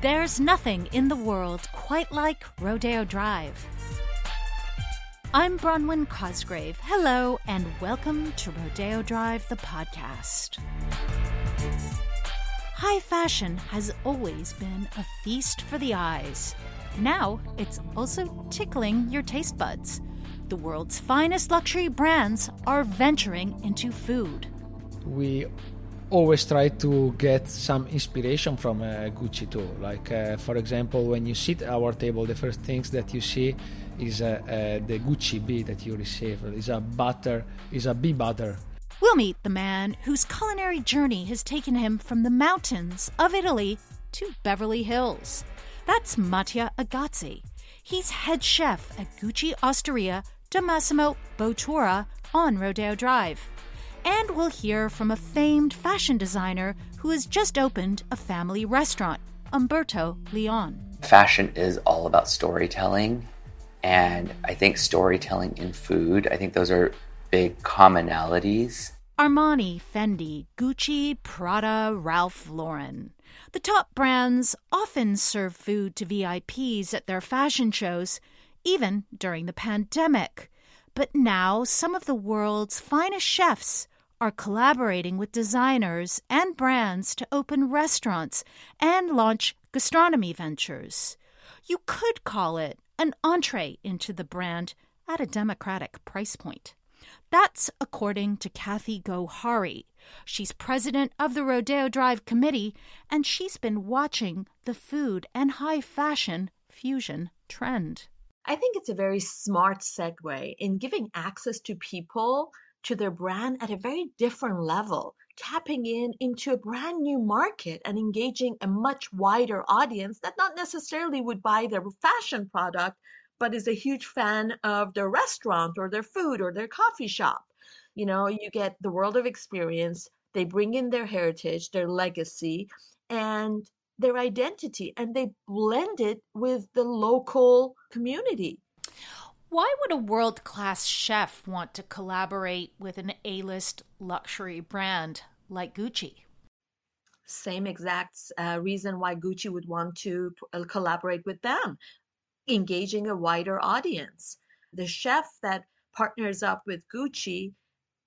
There's nothing in the world quite like Rodeo Drive. I'm Bronwyn Cosgrave. Hello, and welcome to Rodeo Drive, the podcast. High fashion has always been a feast for the eyes. Now it's also tickling your taste buds. The world's finest luxury brands are venturing into food. We always try to get some inspiration from uh, Gucci too. Like, uh, for example, when you sit at our table, the first things that you see is uh, uh the Gucci bee that you receive. Is a butter, is a bee butter. We'll meet the man whose culinary journey has taken him from the mountains of Italy to Beverly Hills. That's Mattia Agazzi. He's head chef at Gucci Osteria da Massimo Bottura on Rodeo Drive. And we'll hear from a famed fashion designer who has just opened a family restaurant, Humberto Leon. Fashion is all about storytelling. And I think storytelling in food, I think those are big commonalities. Armani, Fendi, Gucci, Prada, Ralph Lauren. The top brands often serve food to VIPs at their fashion shows, even during the pandemic. But now some of the world's finest chefs are collaborating with designers and brands to open restaurants and launch gastronomy ventures. You could call it an entree into the brand at a democratic price point. That's according to Kathy Gohari. She's president of the Rodeo Drive Committee, and she's been watching the food and high fashion fusion trend. I think it's a very smart segue in giving access to people to their brand at a very different level, tapping in into a brand new market and engaging a much wider audience that not necessarily would buy their fashion product, but is a huge fan of their restaurant or their food or their coffee shop. You know, you get the world of experience, they bring in their heritage, their legacy, and their identity, and they blend it with the local community. Why would a world class chef want to collaborate with an A list luxury brand like Gucci? Same exact uh, reason why Gucci would want to uh, collaborate with them, engaging a wider audience. The chef that partners up with Gucci,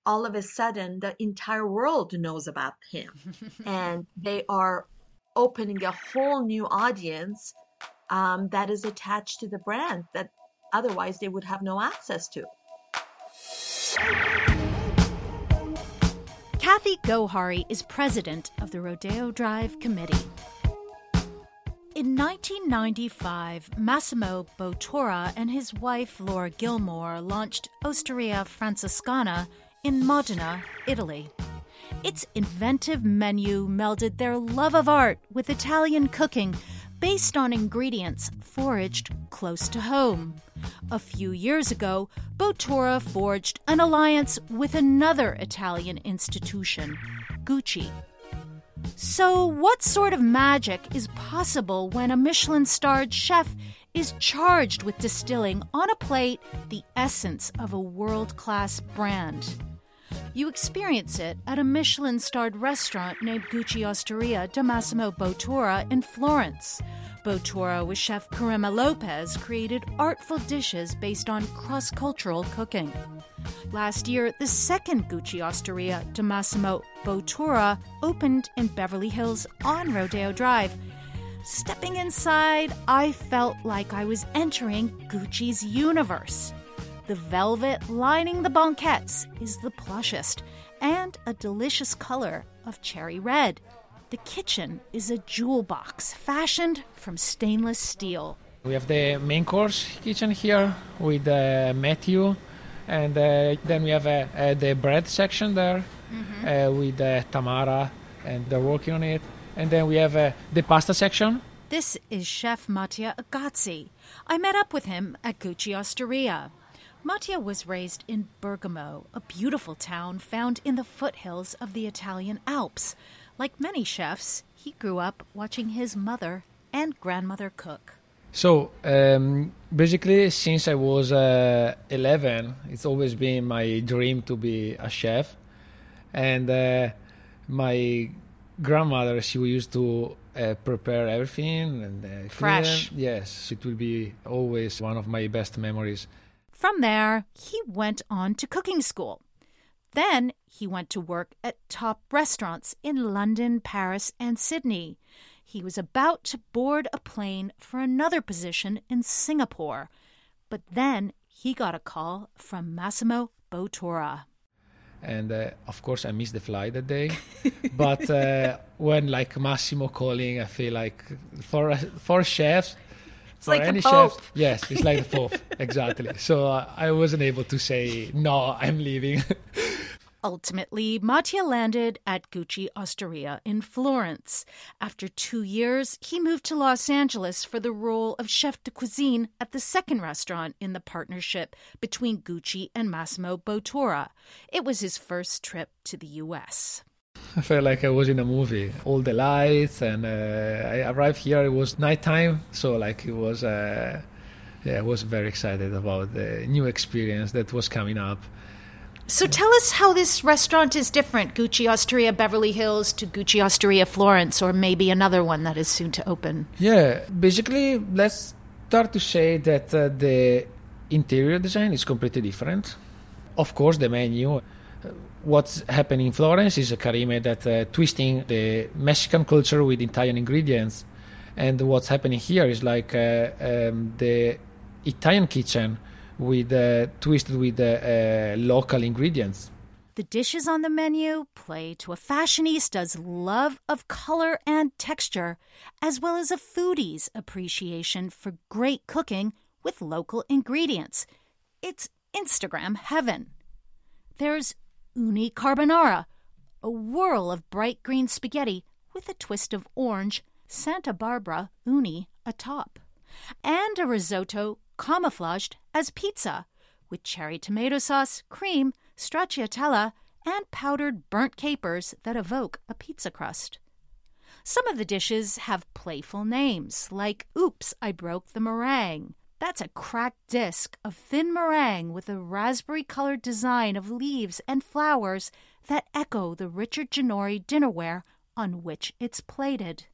all of a sudden, the entire world knows about him. and they are opening a whole new audience um, that is attached to the brand that otherwise they would have no access to. Kathy Gohari is president of the Rodeo Drive Committee. In 1995, Massimo Bottura and his wife Lara Gilmore launched Osteria Francescana in Modena, Italy. Its inventive menu melded their love of art with Italian cooking based on ingredients foraged close to home. A few years ago, Bottura forged an alliance with another Italian institution, Gucci. So, what sort of magic is possible when a Michelin starred chef is charged with distilling on a plate the essence of a world class brand? You experience it at a Michelin starred restaurant named Gucci Osteria da Massimo Bottura in Florence. Bottura with chef Karime Lopez created artful dishes based on cross cultural cooking. Last year, the second Gucci Osteria da Massimo opened in Beverly Hills on Rodeo Drive. Stepping inside, I felt like I was entering Gucci's universe. The velvet lining the banquettes is the plushest and a delicious color of cherry red. The kitchen is a jewel box fashioned from stainless steel. We have the main course kitchen here with uh, Matthew, and uh, then we have uh, uh the bread section there mm-hmm. Uh, with uh, Tamara, and they're working on it. And then we have the pasta section. This is Chef Mattia Agazzi. I met up with him at Gucci Osteria. Mattia was raised in Bergamo, a beautiful town found in the foothills of the Italian Alps. Like many chefs, he grew up watching his mother and grandmother cook. So um, basically, since I was uh, 11, it's always been my dream to be a chef, and uh, my grandmother, she used to uh, prepare everything and uh, fresh. Yes, it will be always one of my best memories. From there, he went on to cooking school. Then he went to work at top restaurants in London, Paris, and Sydney. He was about to board a plane for another position in Singapore. But then he got a call from Massimo Bottura. And uh, of course, I missed the flight that day. but uh, when like Massimo calling, I feel like for for chefs, it's like any chef, yes, it's like the Pope, exactly. So uh, I wasn't able to say no, I'm leaving. Ultimately, Mattia landed at Gucci Osteria in Florence. After two years, he moved to Los Angeles for the role of chef de cuisine at the second restaurant in the partnership between Gucci and Massimo Bottura. It was his first trip to the U.S. I felt like I was in a movie. All the lights, and uh, I arrived here. It was nighttime, so like it was. Uh, yeah, I was very excited about the new experience that was coming up. So tell us how this restaurant is different, Gucci Osteria Beverly Hills to Gucci Osteria Florence, or maybe another one that is soon to open. Yeah, basically, let's start to say that uh, the interior design is completely different. Of course, the menu. Uh, what's happening in Florence is a Karime that uh, twisting the Mexican culture with Italian ingredients, and what's happening here is like uh, um, the Italian kitchen with uh, twisted with uh, uh, local ingredients. The dishes on the menu play to a fashionista's love of color and texture, as well as a foodie's appreciation for great cooking with local ingredients. It's Instagram heaven. There's uni carbonara, a whirl of bright green spaghetti with a twist of orange, Santa Barbara uni atop, and a risotto camouflaged as pizza with cherry tomato sauce, cream, stracciatella, and powdered burnt capers that evoke a pizza crust. Some of the dishes have playful names, like Oops, I Broke the Meringue. That's a cracked disc of thin meringue with a raspberry colored design of leaves and flowers that echo the Richard Ginori dinnerware on which it's plated.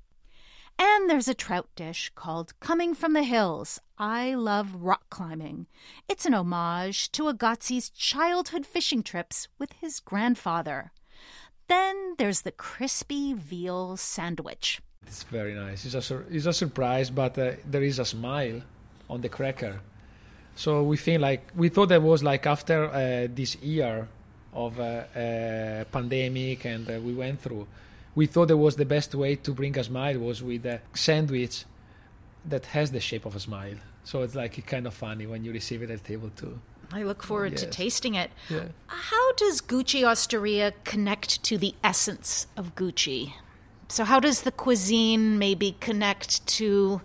And there's a trout dish called Coming from the Hills. I love rock climbing. It's an homage to Agazzi's childhood fishing trips with his grandfather. Then there's the crispy veal sandwich. It's very nice. It's a, sur- it's a surprise, but uh, there is a smile on the cracker. So we think like we thought that was like after uh, this year of uh, uh pandemic and uh, we went through we thought it was the best way to bring a smile was with a sandwich that has the shape of a smile. So it's like kind of funny when you receive it at table too. I look forward yes. to tasting it. Yeah. How does Gucci Osteria connect to the essence of Gucci? So how does the cuisine maybe connect to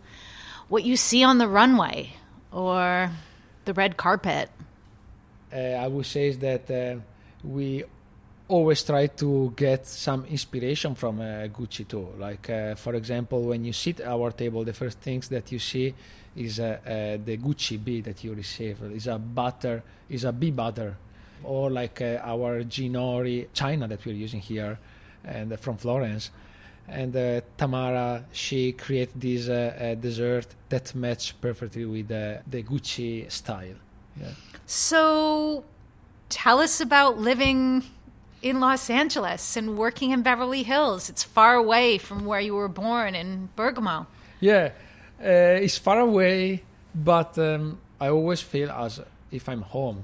what you see on the runway or the red carpet? Uh, I would say is that uh, we always try to get some inspiration from uh, Gucci too. Like uh, for example, when you sit at our table, the first things that you see is uh, uh the Gucci bee that you receive. Is a butter, is a bee butter, or like uh, our Ginori China that we're using here, and from Florence. And uh, Tamara, she created this dessert that match perfectly with the Gucci style. Yeah. So, tell us about living in Los Angeles and working in Beverly Hills. It's far away from where you were born in Bergamo. Yeah, uh, it's far away, but um, I always feel as if I'm home.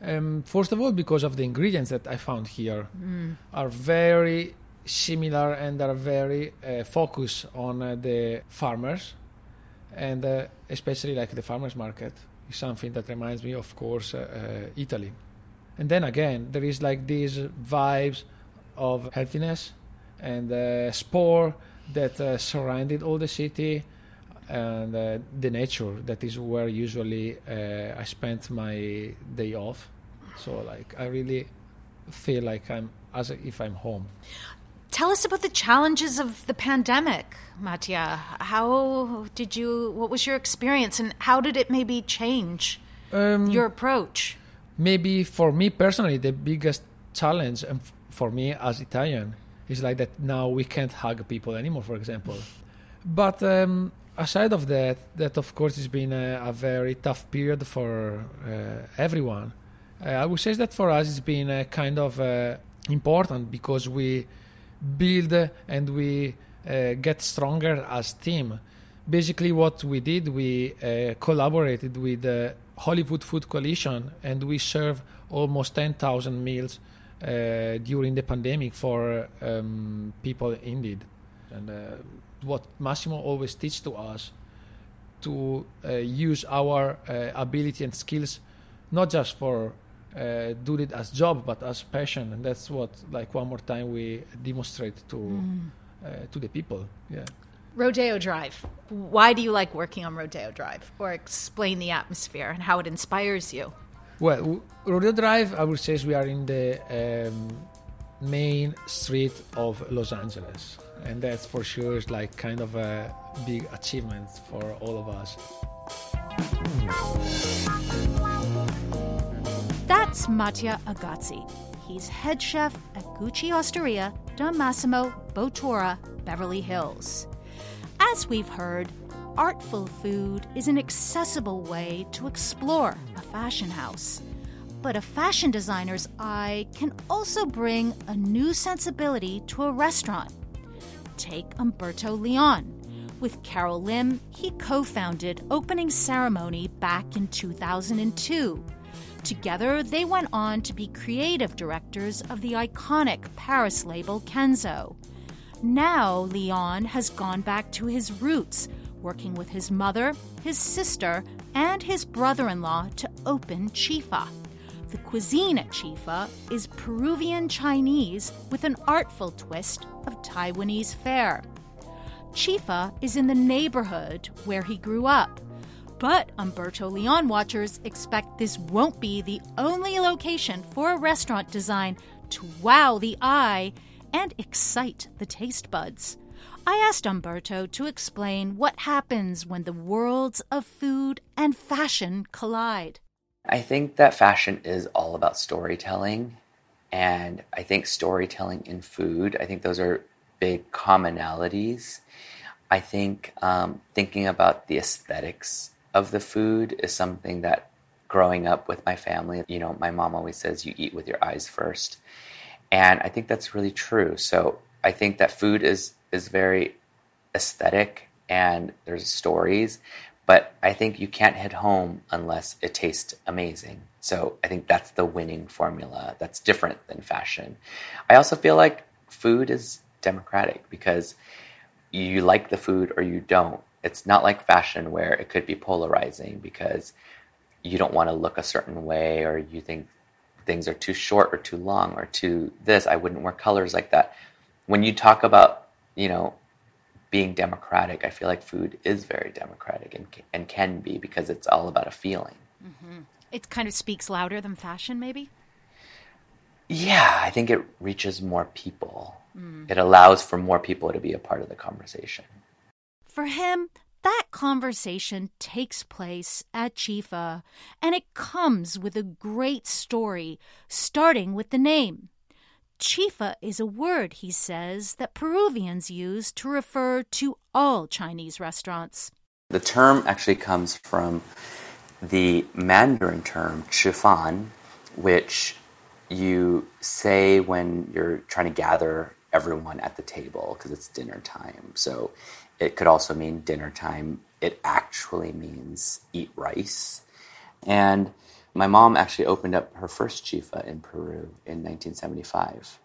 Um, first of all, because of the ingredients that I found here mm. are very similar and are very uh, focused on uh, the farmers, and uh, especially like the farmers market is something that reminds me, of course, uh, uh, Italy and then again there is like these vibes of healthiness and uh, sport that uh, surrounded all the city and uh, the nature that is where usually uh, I spent my day off. So like I really feel like I'm as if I'm home. Tell us about the challenges of the pandemic, Mattia. How did you? What was your experience, and how did it maybe change um, your approach? Maybe for me personally, the biggest challenge, and for me as Italian, is like that now we can't hug people anymore, for example. But um, aside of that, that of course has been a, a very tough period for uh, everyone. Uh, I would say that for us it's been a kind of uh, important because we build and we uh, get stronger as team. Basically, what we did, we uh, collaborated with the Hollywood Food Coalition and we serve almost 10,000 meals uh, during the pandemic for um, people in need. And uh, what Massimo always teaches to us to uh, use our uh, ability and skills, not just for uh, do it as job but as passion, and that's what like one more time we demonstrate to Mm. to the people. Yeah. Rodeo Drive. Why do you like working on Rodeo Drive? Or explain the atmosphere and how it inspires you. Well, Rodeo Drive, I would say is we are in the um, main street of Los Angeles, and that's for sure is like kind of a big achievement for all of us. That's Mattia Agazzi. He's head chef at Gucci Osteria da Massimo Bottura, Beverly Hills. As we've heard, artful food is an accessible way to explore a fashion house. But a fashion designer's eye can also bring a new sensibility to a restaurant. Take Humberto Leon. With Carol Lim, he co founded Opening Ceremony back in 2002. Together, they went on to be creative directors of the iconic Paris label Kenzo. Now, Leon has gone back to his roots, working with his mother, his sister, and his brother in law to open Chifa. The cuisine at Chifa is Peruvian Chinese with an artful twist of Taiwanese fare. Chifa is in the neighborhood where he grew up. But Humberto Leon watchers expect this won't be the only location for a restaurant design to wow the eye and excite the taste buds. I asked Humberto to explain what happens when the worlds of food and fashion collide. I think that fashion is all about storytelling. And I think storytelling in food, I think those are big commonalities. I think um, thinking about the aesthetics of the food is something that growing up with my family, you know, my mom always says you eat with your eyes first. And I think that's really true. So I think that food is is very aesthetic and there's stories, but I think you can't hit home unless it tastes amazing. So I think that's the winning formula. That's different than fashion. I also feel like food is democratic because you like the food or you don't. It's not like fashion where it could be polarizing because you don't want to look a certain way or you think things are too short or too long or too this. I wouldn't wear colors like that. When you talk about, you know, being democratic, I feel like food is very democratic and, and can be because it's all about a feeling. Mm-hmm. It kind of speaks louder than fashion, maybe? Yeah, I think it reaches more people. Mm. It allows for more people to be a part of the conversation. For him, that conversation takes place at Chifa, and it comes with a great story, starting with the name. Chifa is a word, he says, that Peruvians use to refer to all Chinese restaurants. The term actually comes from the Mandarin term chifan, which you say when you're trying to gather everyone at the table because it's dinner time. So it could also mean dinner time. It actually means eat rice. And my mom actually opened up her first chifa in Peru in 1975.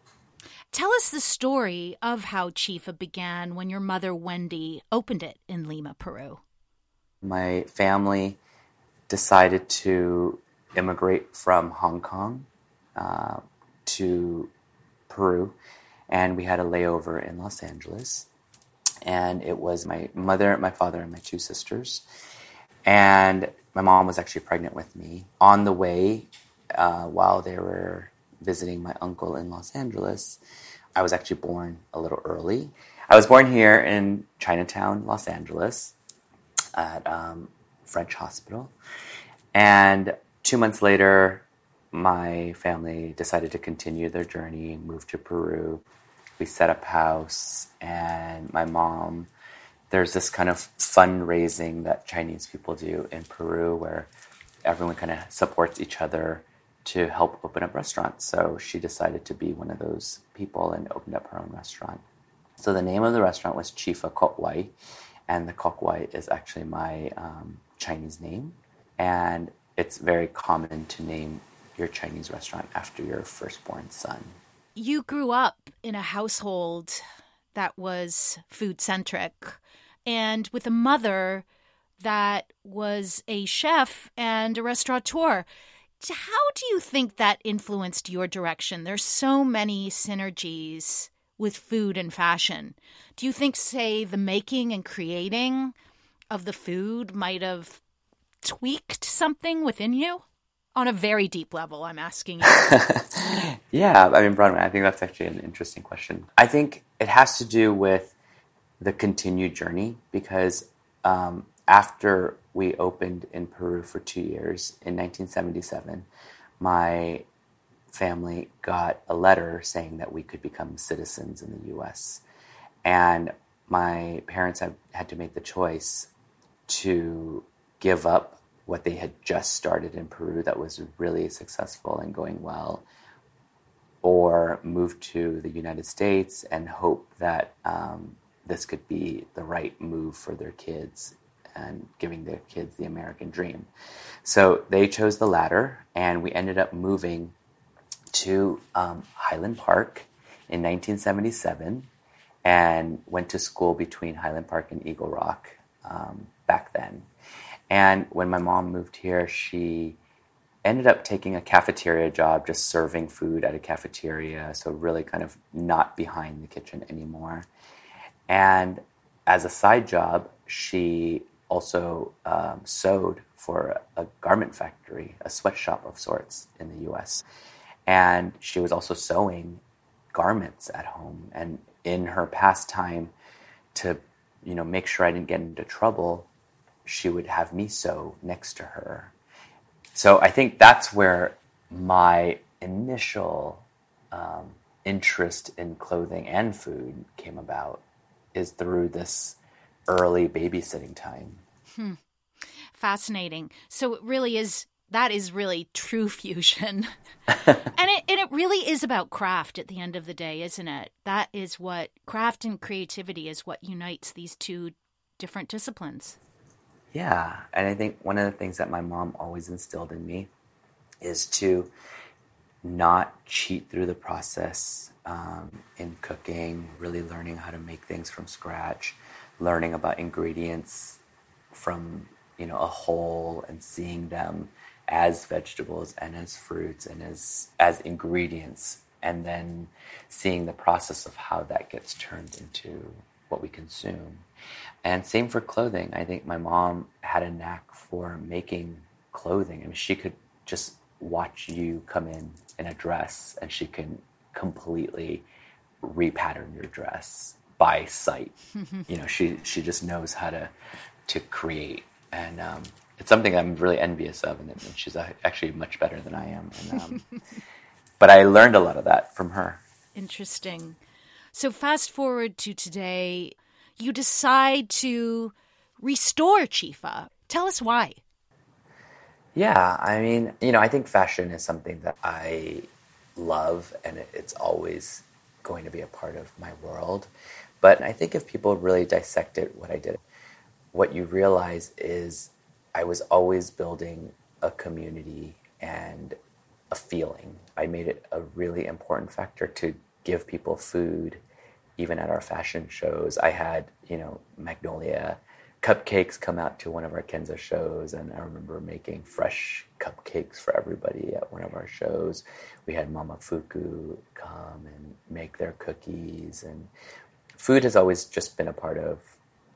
Tell us the story of how Chifa began when your mother, Wendy, opened it in Lima, Peru. my family decided to immigrate from Hong Kong uh, to Peru, and we had a layover in Los Angeles. And it was my mother, my father, and my two sisters. And my mom was actually pregnant with me. On the way, uh, while they were visiting my uncle in Los Angeles, I was actually born a little early. I was born here in Chinatown, Los Angeles at um, French Hospital. And two months later, my family decided to continue their journey, move to Peru. We set up house, and my mom. There's this kind of fundraising that Chinese people do in Peru where everyone kind of supports each other to help open up restaurants. So she decided to be one of those people and opened up her own restaurant. So the name of the restaurant was Chifa Kok Wai, and the Kok Wai is actually my um, Chinese name, and it's very common to name your Chinese restaurant after your firstborn son. You grew up in a household that was food centric and with a mother that was a chef and a restaurateur. How do you think that influenced your direction? There's so many synergies with food and fashion. Do you think, say, the making and creating of the food might have tweaked something within you? On a very deep level, I'm asking yeah, I mean, Bronwyn, I think that's actually an interesting question. I think it has to do with the continued journey because um, after we opened in Peru for two years in 1977, my family got a letter saying that we could become citizens in the US. And my parents have, had to make the choice to give up what they had just started in Peru that was really successful and going well, or move to the United States and hope that um, this could be the right move for their kids and giving their kids the American dream. So they chose the latter, and we ended up moving to um, Highland Park in 1977 and went to school between Highland Park and Eagle Rock um, back then. And when my mom moved here, she ended up taking a cafeteria job, just serving food at a cafeteria. So, really kind of not behind the kitchen anymore. And as a side job, she also um, sewed for a garment factory, a sweatshop of sorts in the US. And she was also sewing garments at home. And in her pastime, to you know make sure I didn't get into trouble, she would have me sew next to her. So I think that's where my initial um, interest in clothing and food came about is through this early babysitting time. Hmm. Fascinating. So it really is that is really true fusion. and it and it really is about craft at the end of the day, isn't it? That is what craft and creativity is what unites these two different disciplines. Yeah, and I think one of the things that my mom always instilled in me is to not cheat through the process um, in cooking, really learning how to make things from scratch, learning about ingredients from you know a whole and seeing them as vegetables and as fruits and as as ingredients and then seeing the process of how that gets turned into what we consume and same for clothing i think my mom had a knack for making clothing i mean she could just watch you come in in a dress and she can completely repattern your dress by sight. you know, she she just knows how to to create, and um, it's something I'm really envious of. And, and she's actually much better than I am. And, um, but I learned a lot of that from her. Interesting. So fast forward to today, you decide to restore Chifa. Tell us why. Yeah, I mean, you know, I think fashion is something that I love, and it's always going to be a part of my world. But I think if people really dissected what I did, what you realize is I was always building a community and a feeling. I made it a really important factor to give people food, even at our fashion shows. I had, you know, Magnolia cupcakes come out to one of our Kenzo shows, and I remember making fresh cupcakes for everybody at one of our shows. We had Momofuku come and make their cookies, and food has always just been a part of,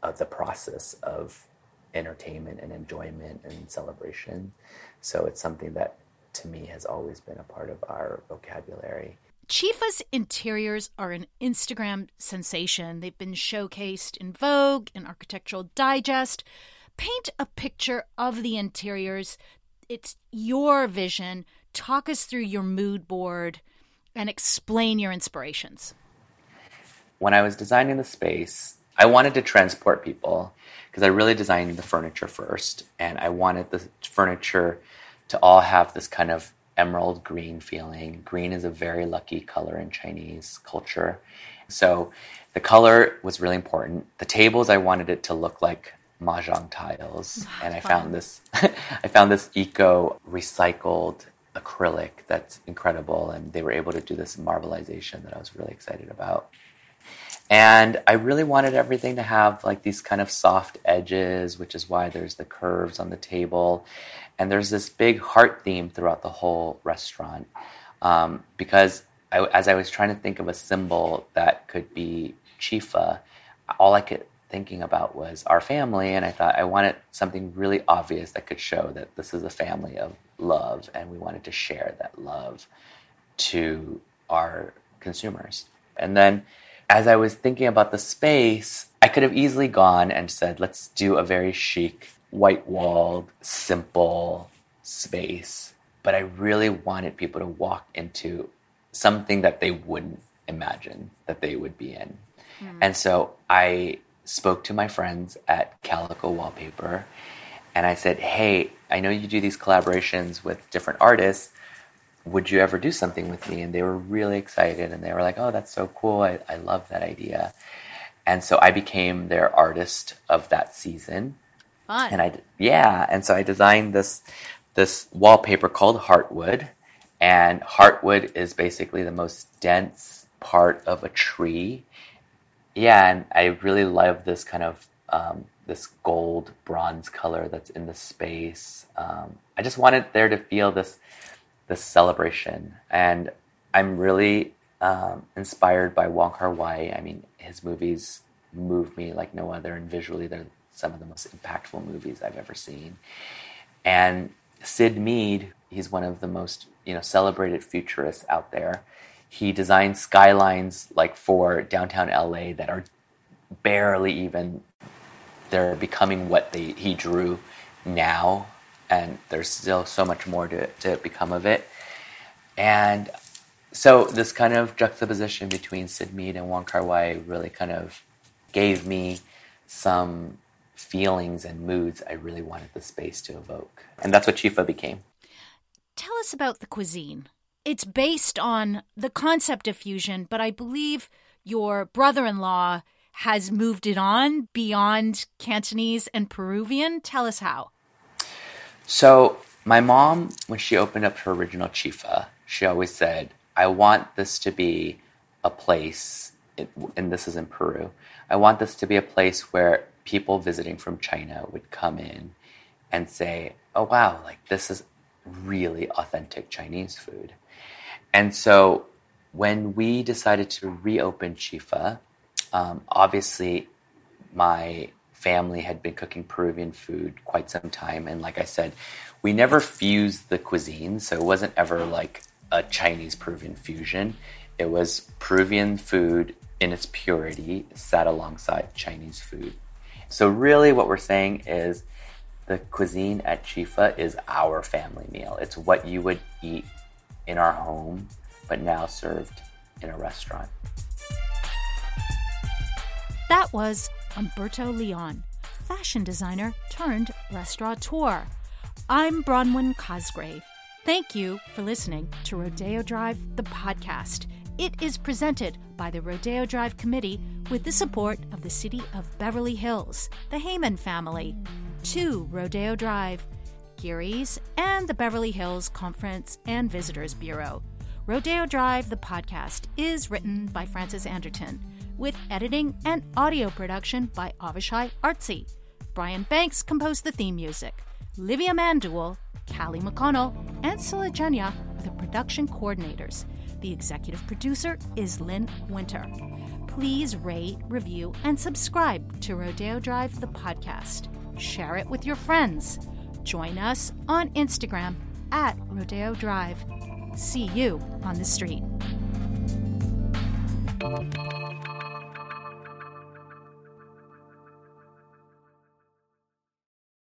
of the process of entertainment and enjoyment and celebration. So it's something that to me has always been a part of our vocabulary. Chifa's interiors are an Instagram sensation. They've been showcased in Vogue and Architectural Digest. Paint a picture of the interiors. It's your vision. Talk us through your mood board and explain your inspirations. when I was designing the space, I wanted to transport people because I really designed the furniture first, and I wanted the furniture to all have this kind of emerald green feeling. Green is a very lucky color in Chinese culture. So the color was really important. The tables I wanted it to look like mahjong tiles, and I found this I found this eco recycled acrylic that's incredible, and they were able to do this marbleization that I was really excited about. And I really wanted everything to have like these kind of soft edges, which is why there's the curves on the table. And there's this big heart theme throughout the whole restaurant. Um, because I, as I was trying to think of a symbol that could be Chifa, all I could thinking about was our family. And I thought I wanted something really obvious that could show that this is a family of love and we wanted to share that love to our consumers. And then as I was thinking about the space, I could have easily gone and said, let's do a very chic, white walled, simple space. But I really wanted people to walk into something that they wouldn't imagine that they would be in. Mm. And so I spoke to my friends at Calico Wallpaper and I said, Hey, I know you do these collaborations with different artists would you ever do something with me? And they were really excited and they were like, oh, that's so cool. I, I love that idea. And so I became their artist of that season. Fun. And I, yeah. And so I designed this, this wallpaper called Heartwood. And Heartwood is basically the most dense part of a tree. Yeah. And I really love this kind of, um, this gold bronze color that's in the space. Um, I just wanted there to feel this, this celebration. And I'm really um, inspired by Wong Kar Wai. I mean, his movies move me like no other, and visually, they're some of the most impactful movies I've ever seen. And Syd Mead, he's one of the most you know celebrated futurists out there. He designed skylines like for downtown LA that are barely even they're becoming what they he drew now and there's still so much more to, to become of it. And so this kind of juxtaposition between Syd Mead and Wong Kar Wai really kind of gave me some feelings and moods I really wanted the space to evoke. And that's what Chifa became. Tell us about the cuisine. It's based on the concept of fusion, but I believe your brother in law has moved it on beyond Cantonese and Peruvian. Tell us how. So my mom, when she opened up her original chifa, she always said, "I want this to be a place, and this is in Peru. I want this to be a place where people visiting from China would come in and say, "Oh wow, like this is really authentic Chinese food." And so when we decided to reopen Chifa, um, obviously my family had been cooking Peruvian food quite some time. And like I said, we never fused the cuisines. So it wasn't ever like a Chinese Peruvian fusion. It was Peruvian food in its purity sat alongside Chinese food. So really what we're saying is the cuisine at Chifa is our family meal. It's what you would eat in our home, but now served in a restaurant. That was Humberto Leon, fashion designer turned restaurateur. I'm Bronwyn Cosgrave. Thank you for listening to Rodeo Drive, the podcast. It is presented by the Rodeo Drive Committee with the support of the City of Beverly Hills, the Heyman family, Two Rodeo Drive, Geary's, and the Beverly Hills Conference and Visitors Bureau. Rodeo Drive, the podcast, is written by Frances Anderton with editing and audio production by Avishai Artsy. Brian Banks composed the theme music. Livia Mandul, Callie McConnell, and Silajanya are the production coordinators. The executive producer is Lynn Winter. Please rate, review, and subscribe to Rodeo Drive, the podcast. Share it with your friends. Join us on Instagram at Rodeo Drive. See you on the street.